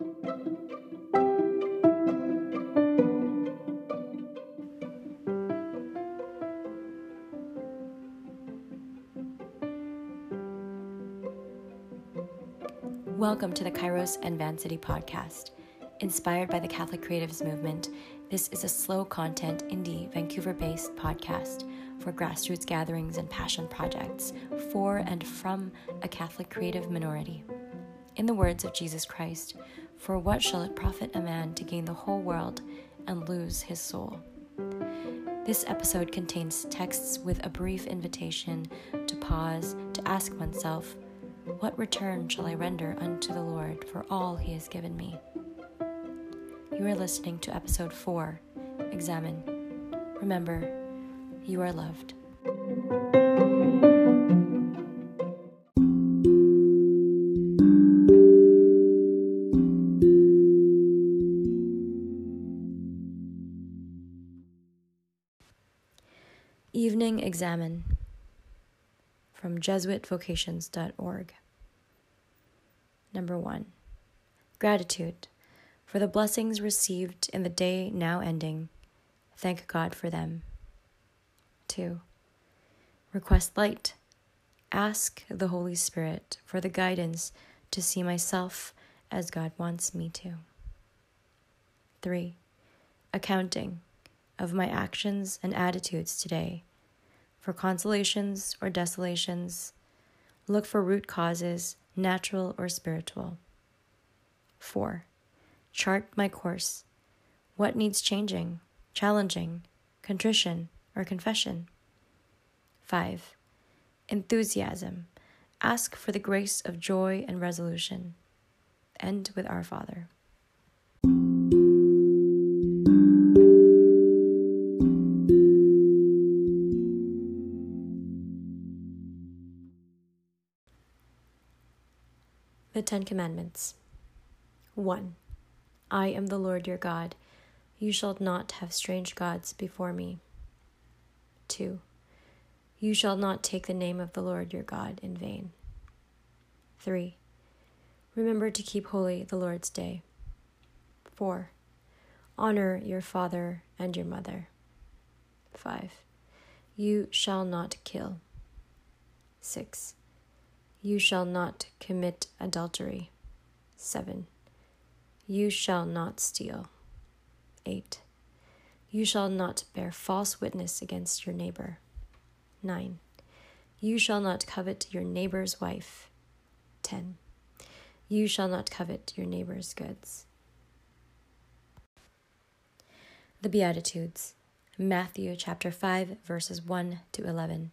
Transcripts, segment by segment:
Welcome to the Kairos and Vancity podcast. Inspired by the Catholic Creatives Movement, this is a slow content, indie, Vancouver based podcast for grassroots gatherings and passion projects for and from a Catholic creative minority. In the words of Jesus Christ, for what shall it profit a man to gain the whole world and lose his soul? This episode contains texts with a brief invitation to pause, to ask oneself, what return shall I render unto the Lord for all he has given me? You are listening to episode 4 Examen. Remember, you are loved. Evening Examen from JesuitVocations.org. Number one, gratitude for the blessings received in the day now ending. Thank God for them. Two, request light. Ask the Holy Spirit for the guidance to see myself as God wants me to. Three, accounting of my actions and attitudes today for consolations or desolations. Look for root causes, natural or spiritual. 4. Chart my course. What needs changing, challenging, contrition, or confession? 5. Enthusiasm. Ask for the grace of joy and resolution. End with Our Father. The Ten Commandments. 1. I am the Lord your God. You shall not have strange gods before me. 2. You shall not take the name of the Lord your God in vain. 3. Remember to keep holy the Lord's day. 4. Honor your father and your mother. 5. You shall not kill. 6. You shall not commit adultery. 7. You shall not steal. 8. You shall not bear false witness against your neighbor. 9. You shall not covet your neighbor's wife. 10. You shall not covet your neighbor's goods. The Beatitudes, Matthew chapter 5, verses 1 to 11.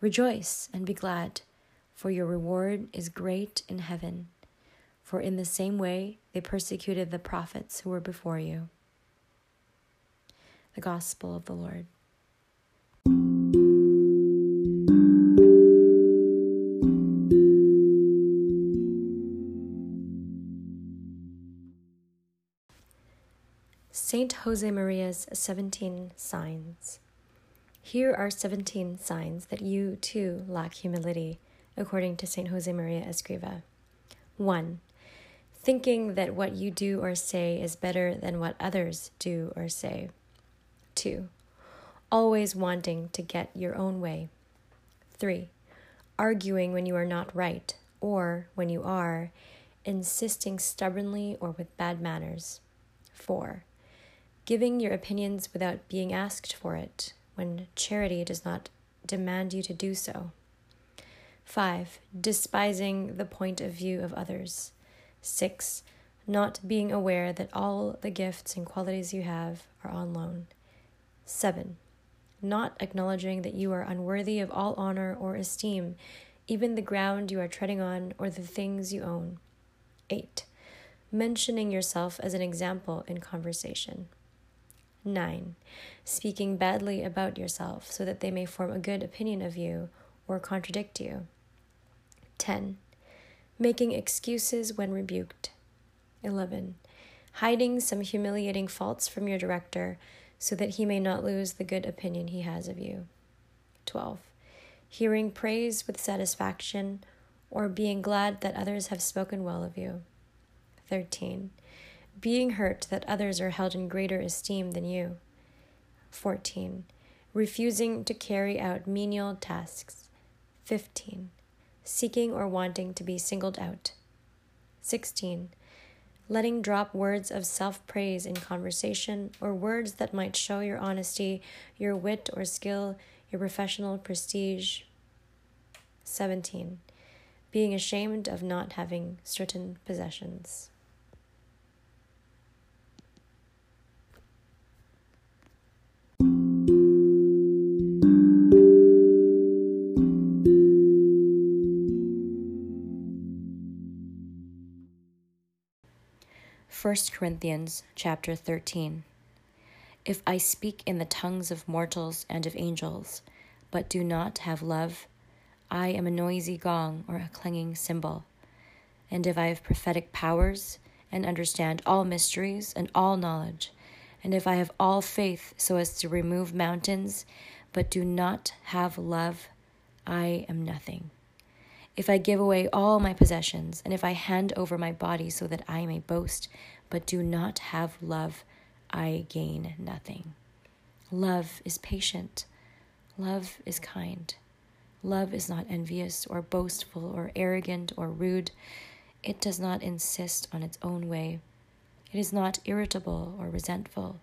Rejoice and be glad, for your reward is great in heaven. For in the same way they persecuted the prophets who were before you. The Gospel of the Lord. Saint Josemaría's 17 Signs. Here are 17 signs that you too lack humility, according to St. Josemaria Escriva. 1. Thinking that what you do or say is better than what others do or say. 2. Always wanting to get your own way. 3. Arguing when you are not right, or when you are, insisting stubbornly or with bad manners. 4. Giving your opinions without being asked for it when charity does not demand you to do so. 5. Despising the point of view of others. 6. Not being aware that all the gifts and qualities you have are on loan. 7. Not acknowledging that you are unworthy of all honor or esteem, even the ground you are treading on or the things you own. 8. Mentioning yourself as an example in conversation. 9. Speaking badly about yourself so that they may form a good opinion of you or contradict you. 10. Making excuses when rebuked. 11. Hiding some humiliating faults from your director so that he may not lose the good opinion he has of you. 12. Hearing praise with satisfaction or being glad that others have spoken well of you. 13. Being hurt that others are held in greater esteem than you. 14. Refusing to carry out menial tasks. 15. Seeking or wanting to be singled out. 16. Letting drop words of self praise in conversation or words that might show your honesty, your wit or skill, your professional prestige. 17. Being ashamed of not having certain possessions. First Corinthians chapter 13 If I speak in the tongues of mortals and of angels, but do not have love, I am a noisy gong or a clanging cymbal. And if I have prophetic powers and understand all mysteries and all knowledge, and if I have all faith so as to remove mountains, but do not have love, I am nothing. If I give away all my possessions, and if I hand over my body so that I may boast, but do not have love, I gain nothing. Love is patient. Love is kind. Love is not envious or boastful or arrogant or rude. It does not insist on its own way. It is not irritable or resentful.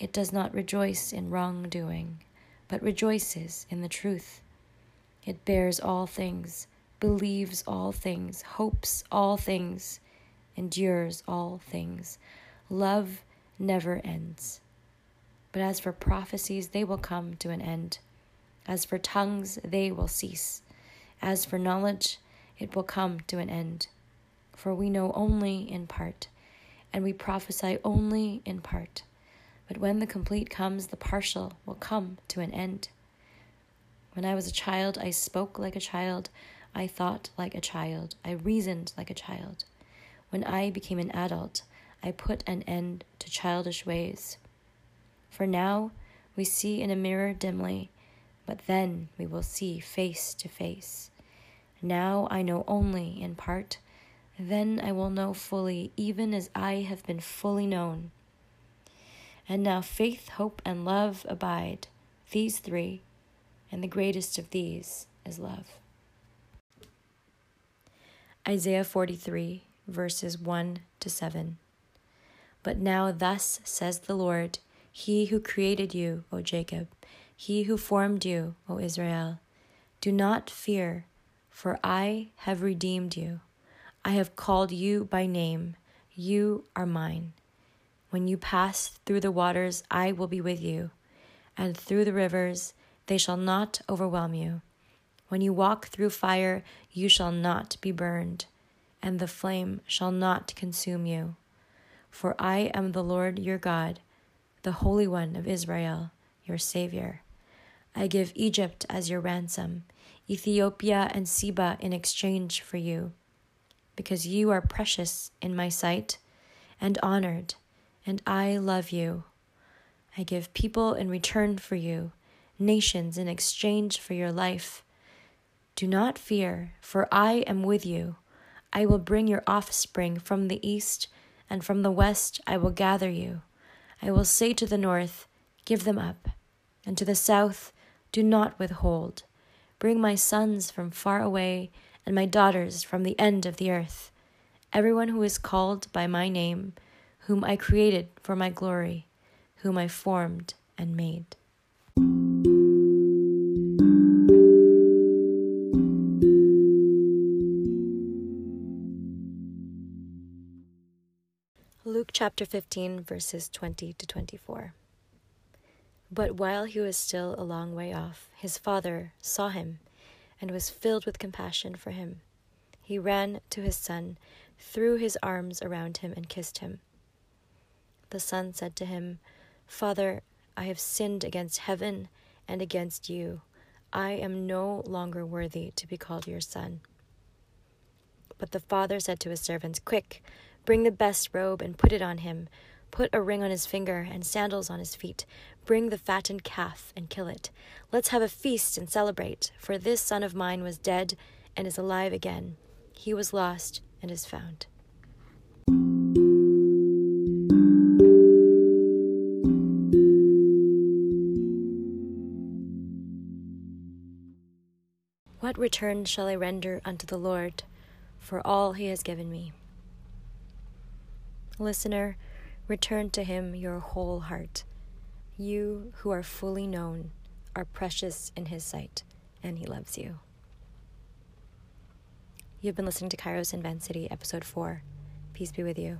It does not rejoice in wrongdoing, but rejoices in the truth. It bears all things, believes all things, hopes all things, endures all things. Love never ends. But as for prophecies, they will come to an end. As for tongues, they will cease. As for knowledge, it will come to an end. For we know only in part and we prophesy only in part. But when the complete comes, the partial will come to an end. When I was a child, I spoke like a child, I thought like a child, I reasoned like a child. When I became an adult, I put an end to childish ways. For now we see in a mirror dimly, but then we will see face to face. Now I know only in part then I will know fully, even as I have been fully known. And now faith, hope, and love abide, these three, and the greatest of these is love. Isaiah 43, verses 1 to 7. But now, thus says the Lord, He who created you, O Jacob, He who formed you, O Israel, do not fear, for I have redeemed you. I have called you by name. You are mine. When you pass through the waters, I will be with you, and through the rivers, they shall not overwhelm you. When you walk through fire, you shall not be burned, and the flame shall not consume you. For I am the Lord your God, the Holy One of Israel, your Savior. I give Egypt as your ransom, Ethiopia and Seba in exchange for you because you are precious in my sight and honored, and I love you. I give people in return for you, nations in exchange for your life. Do not fear, for I am with you. I will bring your offspring from the east, and from the west I will gather you. I will say to the north, Give them up, and to the south, Do not withhold. Bring my sons from far away and my daughters from the end of the earth. everyone who is called by my name, whom I created for my glory, whom I formed and made. Luke chapter 15, verses 20 to 24. But while he was still a long way off, his father saw him and was filled with compassion for him. He ran to his son, threw his arms around him, and kissed him. The son said to him, Father, I have sinned against heaven and against you. I am no longer worthy to be called your son. But the father said to his servants, Quick, Bring the best robe and put it on him. Put a ring on his finger and sandals on his feet. Bring the fattened calf and kill it. Let's have a feast and celebrate, for this son of mine was dead and is alive again. He was lost and is found. What return shall I render unto the Lord for all he has given me? Listener, return to him your whole heart. You who are fully known are precious in his sight, and he loves you. You've been listening to Kairos in Van City, episode 4. Peace be with you.